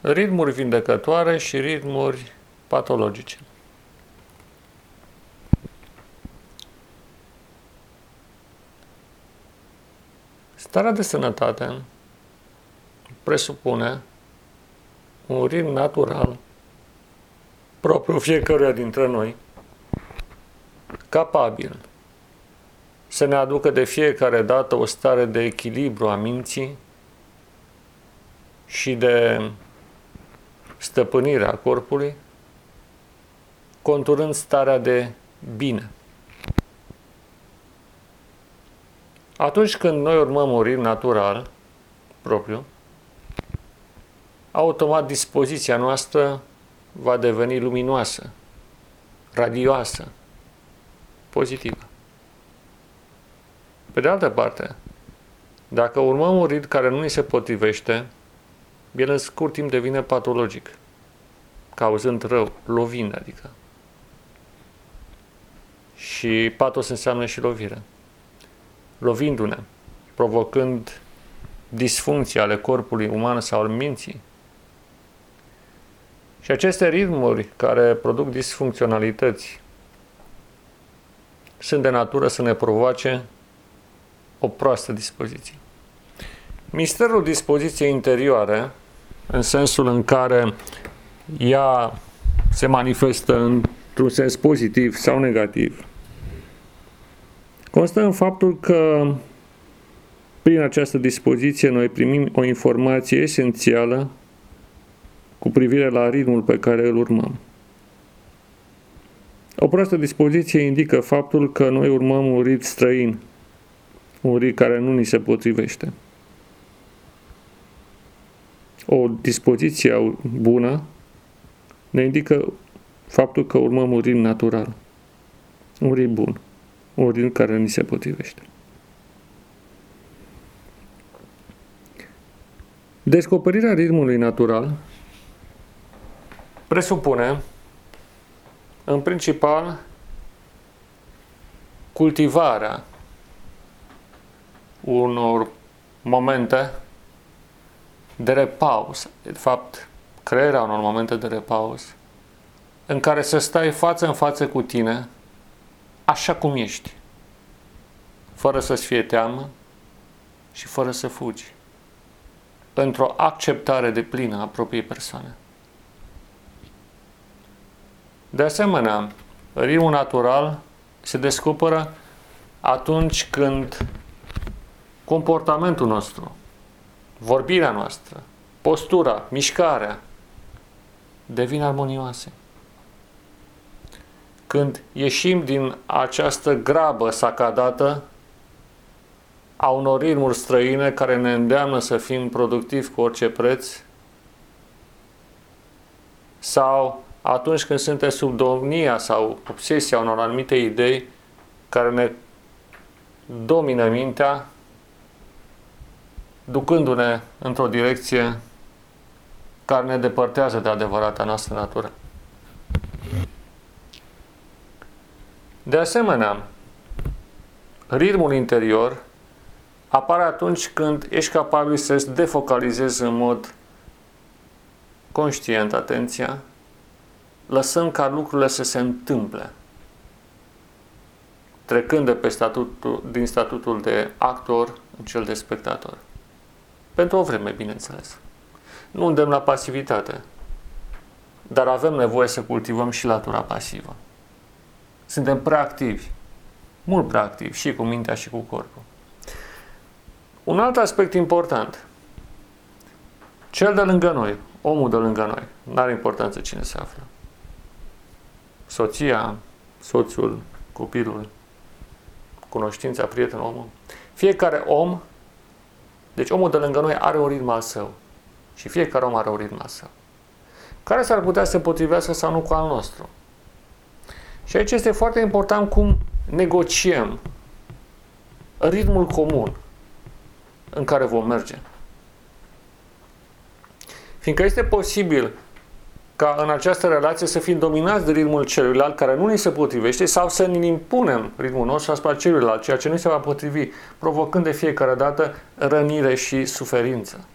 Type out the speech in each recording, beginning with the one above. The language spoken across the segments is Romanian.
ritmuri vindecătoare și ritmuri patologice. Starea de sănătate presupune un ritm natural propriu fiecăruia dintre noi, capabil să ne aducă de fiecare dată o stare de echilibru a minții și de stăpânire a corpului, conturând starea de bine. Atunci când noi urmăm un ritm natural, propriu, automat dispoziția noastră va deveni luminoasă, radioasă, pozitivă. Pe de altă parte, dacă urmăm un ritm care nu ni se potrivește, el în scurt timp devine patologic, cauzând rău, lovind, adică. Și patos înseamnă și lovire. Lovindu-ne, provocând disfuncții ale corpului uman sau al minții. Și aceste ritmuri care produc disfuncționalități sunt de natură să ne provoace o proastă dispoziție. Misterul dispoziției interioare, în sensul în care ea se manifestă într-un sens pozitiv sau negativ, constă în faptul că prin această dispoziție noi primim o informație esențială cu privire la ritmul pe care îl urmăm. O proastă dispoziție indică faptul că noi urmăm un ritm străin, un ritm care nu ni se potrivește. O dispoziție bună ne indică faptul că urmăm un ritm natural, un ritm bun, un ritm care ni se potrivește. Descoperirea ritmului natural presupune, în principal, cultivarea unor momente de repaus, de fapt, crearea unor momente de repaus, în care să stai față în față cu tine, așa cum ești, fără să-ți fie teamă și fără să fugi, pentru o acceptare de plină a propriei persoane. De asemenea, ritmul natural se descoperă atunci când comportamentul nostru, vorbirea noastră, postura, mișcarea devin armonioase. Când ieșim din această grabă sacadată a unor ritmuri străine care ne îndeamnă să fim productivi cu orice preț, sau atunci când suntem sub domnia sau obsesia unor anumite idei care ne domină mintea, ducându-ne într-o direcție care ne depărtează de adevărata noastră natură. De asemenea, ritmul interior apare atunci când ești capabil să-ți defocalizezi în mod conștient atenția, lăsând ca lucrurile să se întâmple, trecând de pe statutul, din statutul de actor în cel de spectator. Pentru o vreme, bineînțeles. Nu îndemn la pasivitate, dar avem nevoie să cultivăm și latura pasivă. Suntem prea activi, mult prea activi, și cu mintea și cu corpul. Un alt aspect important, cel de lângă noi, omul de lângă noi, nu are importanță cine se află. Soția, soțul, copilul, cunoștința, prietenul, omul. Fiecare om deci omul de lângă noi are un ritm al său. Și fiecare om are un ritm al său. Care s-ar putea să potrivească sau nu cu al nostru. Și aici este foarte important cum negociem ritmul comun în care vom merge. Fiindcă este posibil ca în această relație să fim dominați de ritmul celuilalt care nu ni se potrivește sau să ne impunem ritmul nostru asupra celuilalt, ceea ce nu se va potrivi, provocând de fiecare dată rănire și suferință.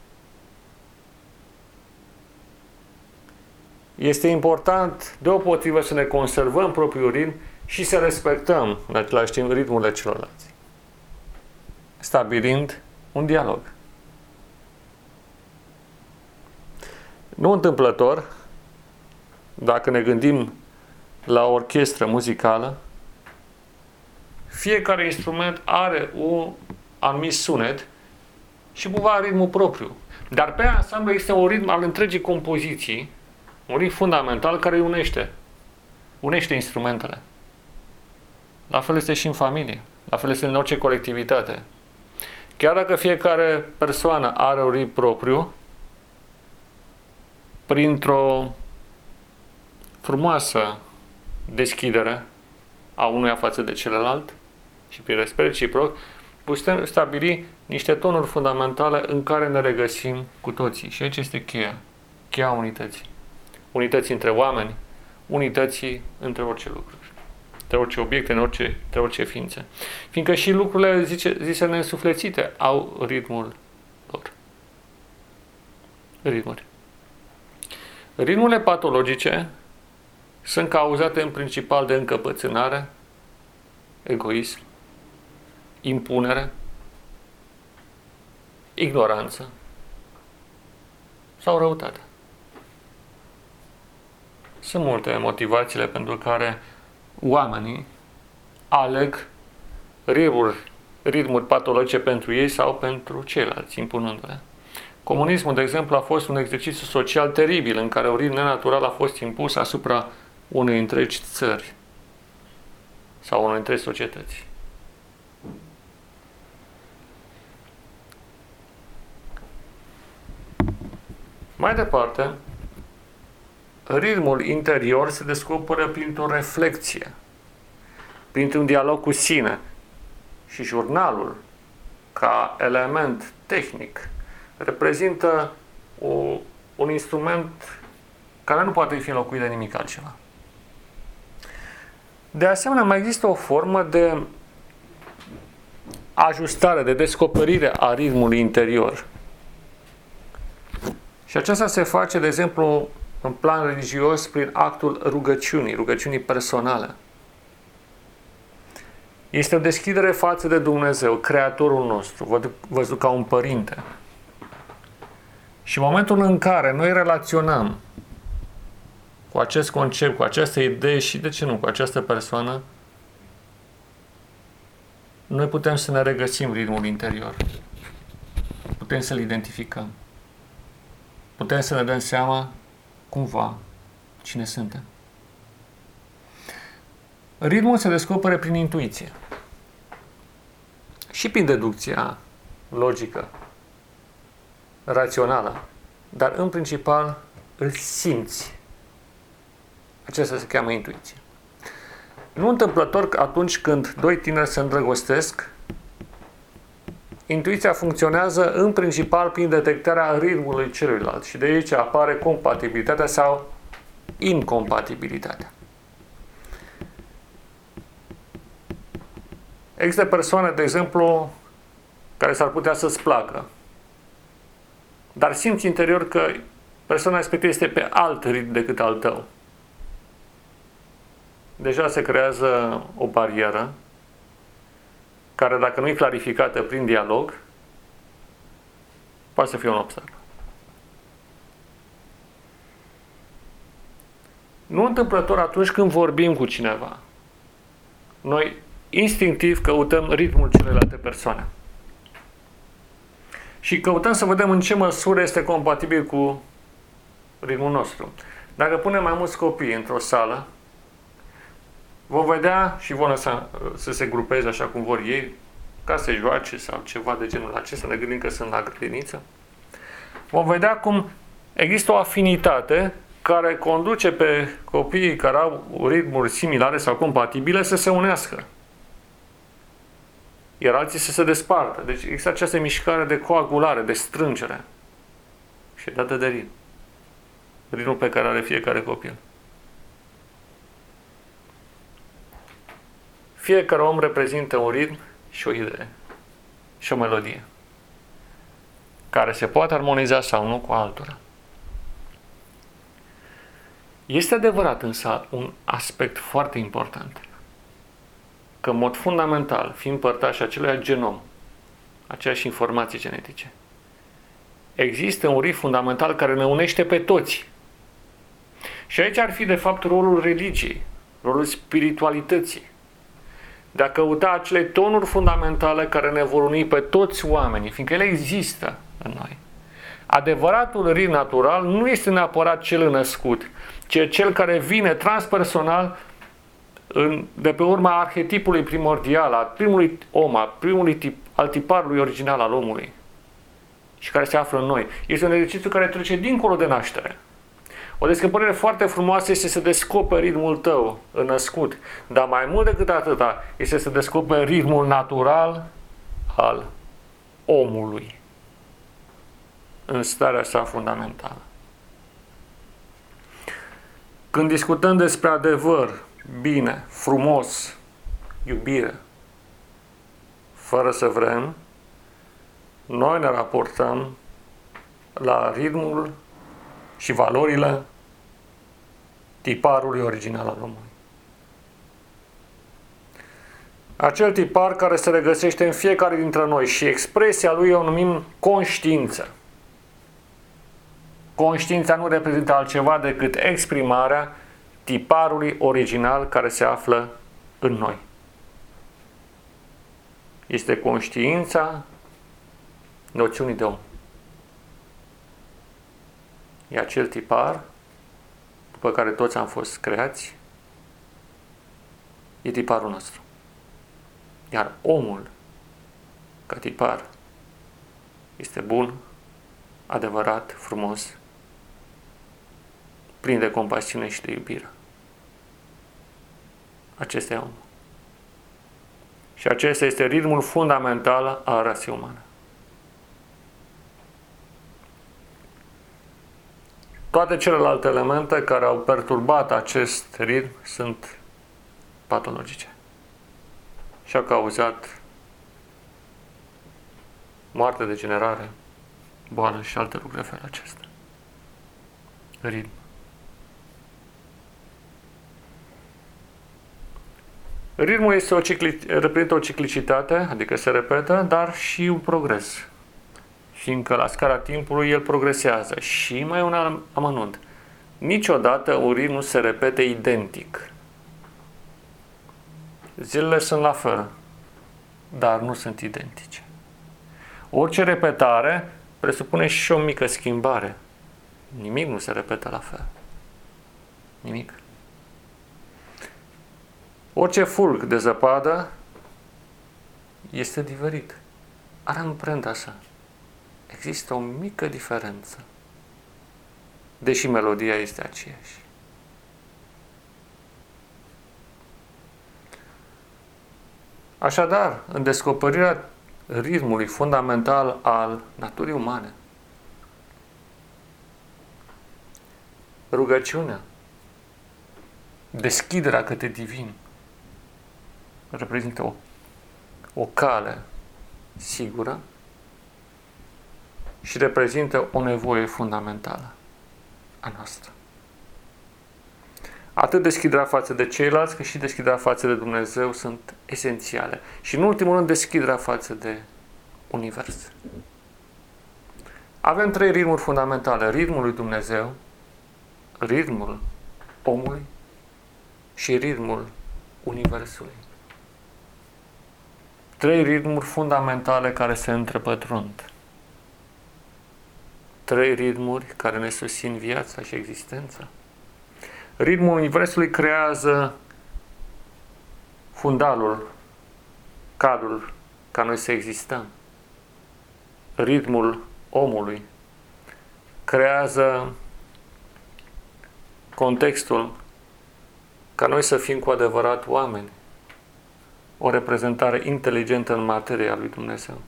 este important deopotrivă să ne conservăm propriul ritm și să respectăm în același timp ritmurile celorlalți. Stabilind un dialog. Nu întâmplător, dacă ne gândim la o orchestră muzicală, fiecare instrument are un anumit sunet și cumva ritmul propriu. Dar pe ansamblu este un ritm al întregii compoziții, un ritm fundamental care îi unește. Unește instrumentele. La fel este și în familie. La fel este în orice colectivitate. Chiar dacă fiecare persoană are un ritm propriu, printr-o frumoasă deschidere a unuia față de celălalt și prin respect reciproc, putem stabili niște tonuri fundamentale în care ne regăsim cu toții. Și aici este cheia. Cheia unității. Unității între oameni, unității între orice lucruri. Între orice obiecte, în orice, între orice ființe. Fiindcă și lucrurile, zice, zise neînsuflețite, au ritmul lor. Ritmuri. Ritmurile patologice sunt cauzate în principal de încăpățânare, egoism, impunere, ignoranță sau răutate. Sunt multe motivațiile pentru care oamenii aleg ritmuri, ritmuri patologice pentru ei sau pentru ceilalți, impunându-le. Comunismul, de exemplu, a fost un exercițiu social teribil în care un ritm nenatural a fost impus asupra unei întregi țări sau unei întregi societăți. Mai departe, ritmul interior se descoperă printr-o reflexie, printr-un dialog cu sine și jurnalul, ca element tehnic, reprezintă o, un instrument care nu poate fi înlocuit de nimic altceva. De asemenea, mai există o formă de ajustare, de descoperire a ritmului interior. Și aceasta se face, de exemplu, în plan religios prin actul rugăciunii, rugăciunii personale. Este o deschidere față de Dumnezeu, Creatorul nostru, văzut ca un părinte. Și în momentul în care noi relaționăm cu acest concept, cu această idee și, de ce nu, cu această persoană, noi putem să ne regăsim ritmul interior. Putem să-l identificăm. Putem să ne dăm seama, cumva, cine suntem. Ritmul se descoperă prin intuiție. Și prin deducția logică, rațională, dar în principal îl simți acesta se cheamă intuiție. Nu întâmplător că atunci când doi tineri se îndrăgostesc, intuiția funcționează în principal prin detectarea ritmului celuilalt și de aici apare compatibilitatea sau incompatibilitatea. Există persoane, de exemplu, care s-ar putea să-ți placă, dar simți interior că persoana respectivă este pe alt ritm decât al tău deja se creează o barieră care, dacă nu e clarificată prin dialog, poate să fie un obstacol. Nu întâmplător atunci când vorbim cu cineva. Noi instinctiv căutăm ritmul celelalte persoane. Și căutăm să vedem în ce măsură este compatibil cu ritmul nostru. Dacă punem mai mulți copii într-o sală, Vom vedea și vor lăsa să se grupeze așa cum vor ei, ca să joace sau ceva de genul acesta, ne gândim că sunt la grădiniță. Vom vedea cum există o afinitate care conduce pe copiii care au ritmuri similare sau compatibile să se unească. Iar alții să se despartă. Deci există această mișcare de coagulare, de strângere. Și dată de ritm. Ritmul pe care are fiecare copil. Fiecare om reprezintă un ritm și o idee și o melodie care se poate armoniza sau nu cu altora. Este adevărat însă un aspect foarte important. Că în mod fundamental, fiind părtași acelui genom, aceeași informații genetice, există un ritm fundamental care ne unește pe toți. Și aici ar fi de fapt rolul religiei, rolul spiritualității. De a căuta acele tonuri fundamentale care ne vor uni pe toți oamenii, fiindcă ele există în noi. Adevăratul ritm natural nu este neapărat cel născut, ci cel care vine transpersonal în, de pe urma arhetipului primordial, al primului om, al primului tip, al tiparului original al omului și care se află în noi. Este un exercițiu care trece dincolo de naștere. O descopărire foarte frumoasă este să descoperi ritmul tău în născut, dar mai mult decât atâta este să descoperi ritmul natural al omului în starea sa fundamentală. Când discutăm despre adevăr, bine, frumos, iubire, fără să vrem, noi ne raportăm la ritmul și valorile tiparului original al omului. Acel tipar care se regăsește în fiecare dintre noi și expresia lui o numim conștiință. Conștiința nu reprezintă altceva decât exprimarea tiparului original care se află în noi. Este conștiința noțiunii de om. E acel tipar după care toți am fost creați, e tiparul nostru. Iar omul, ca tipar, este bun, adevărat, frumos, plin de compasiune și de iubire. Acesta e omul. Și acesta este ritmul fundamental al rasei umane. Toate celelalte elemente care au perturbat acest ritm sunt patologice și au cauzat moarte, degenerare, boală și alte lucruri de felul acesta. Ritm. Ritmul este o cicli, reprezintă o ciclicitate, adică se repetă, dar și un progres fiindcă la scara timpului el progresează. Și mai un amănunt. Niciodată un ritm nu se repete identic. Zilele sunt la fel, dar nu sunt identice. Orice repetare presupune și o mică schimbare. Nimic nu se repetă la fel. Nimic. Orice fulg de zăpadă este diferit. Are un prend așa există o mică diferență, deși melodia este aceeași. Așadar, în descoperirea ritmului fundamental al naturii umane, rugăciunea, deschiderea către divin, reprezintă o, o cale sigură și reprezintă o nevoie fundamentală a noastră. Atât deschiderea față de ceilalți, cât și deschiderea față de Dumnezeu sunt esențiale. Și în ultimul rând, deschiderea față de Univers. Avem trei ritmuri fundamentale. Ritmul lui Dumnezeu, ritmul omului și ritmul Universului. Trei ritmuri fundamentale care se întrepătrund trei ritmuri care ne susțin viața și existența. Ritmul Universului creează fundalul, cadrul ca noi să existăm. Ritmul omului creează contextul ca noi să fim cu adevărat oameni, o reprezentare inteligentă în materia lui Dumnezeu.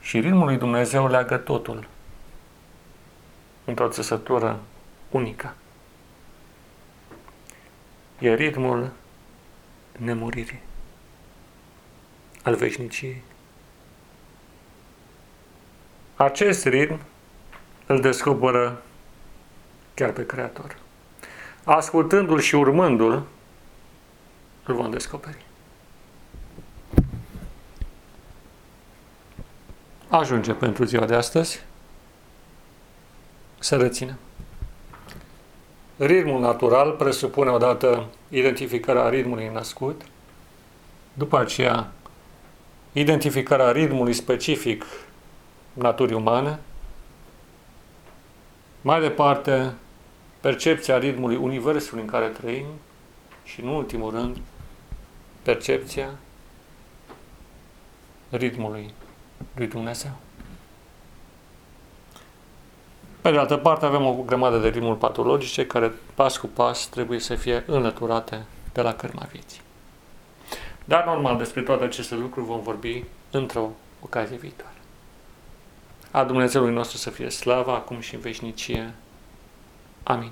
Și ritmul lui Dumnezeu leagă totul într-o țesătură unică. E ritmul nemuririi, al veșniciei. Acest ritm îl descoperă chiar pe Creator. ascultându-l și urmându-l, îl vom descoperi. Ajunge pentru ziua de astăzi. Să reținem. Ritmul natural presupune odată identificarea ritmului născut, după aceea identificarea ritmului specific naturii umane, mai departe percepția ritmului universului în care trăim și, în ultimul rând, percepția ritmului lui Dumnezeu. Pe de altă parte, avem o grămadă de ritmuri patologice care, pas cu pas, trebuie să fie înlăturate de la cărma vieții. Dar, normal, despre toate aceste lucruri vom vorbi într-o ocazie viitoare. A Dumnezeului nostru să fie slava, acum și în veșnicie. Amin.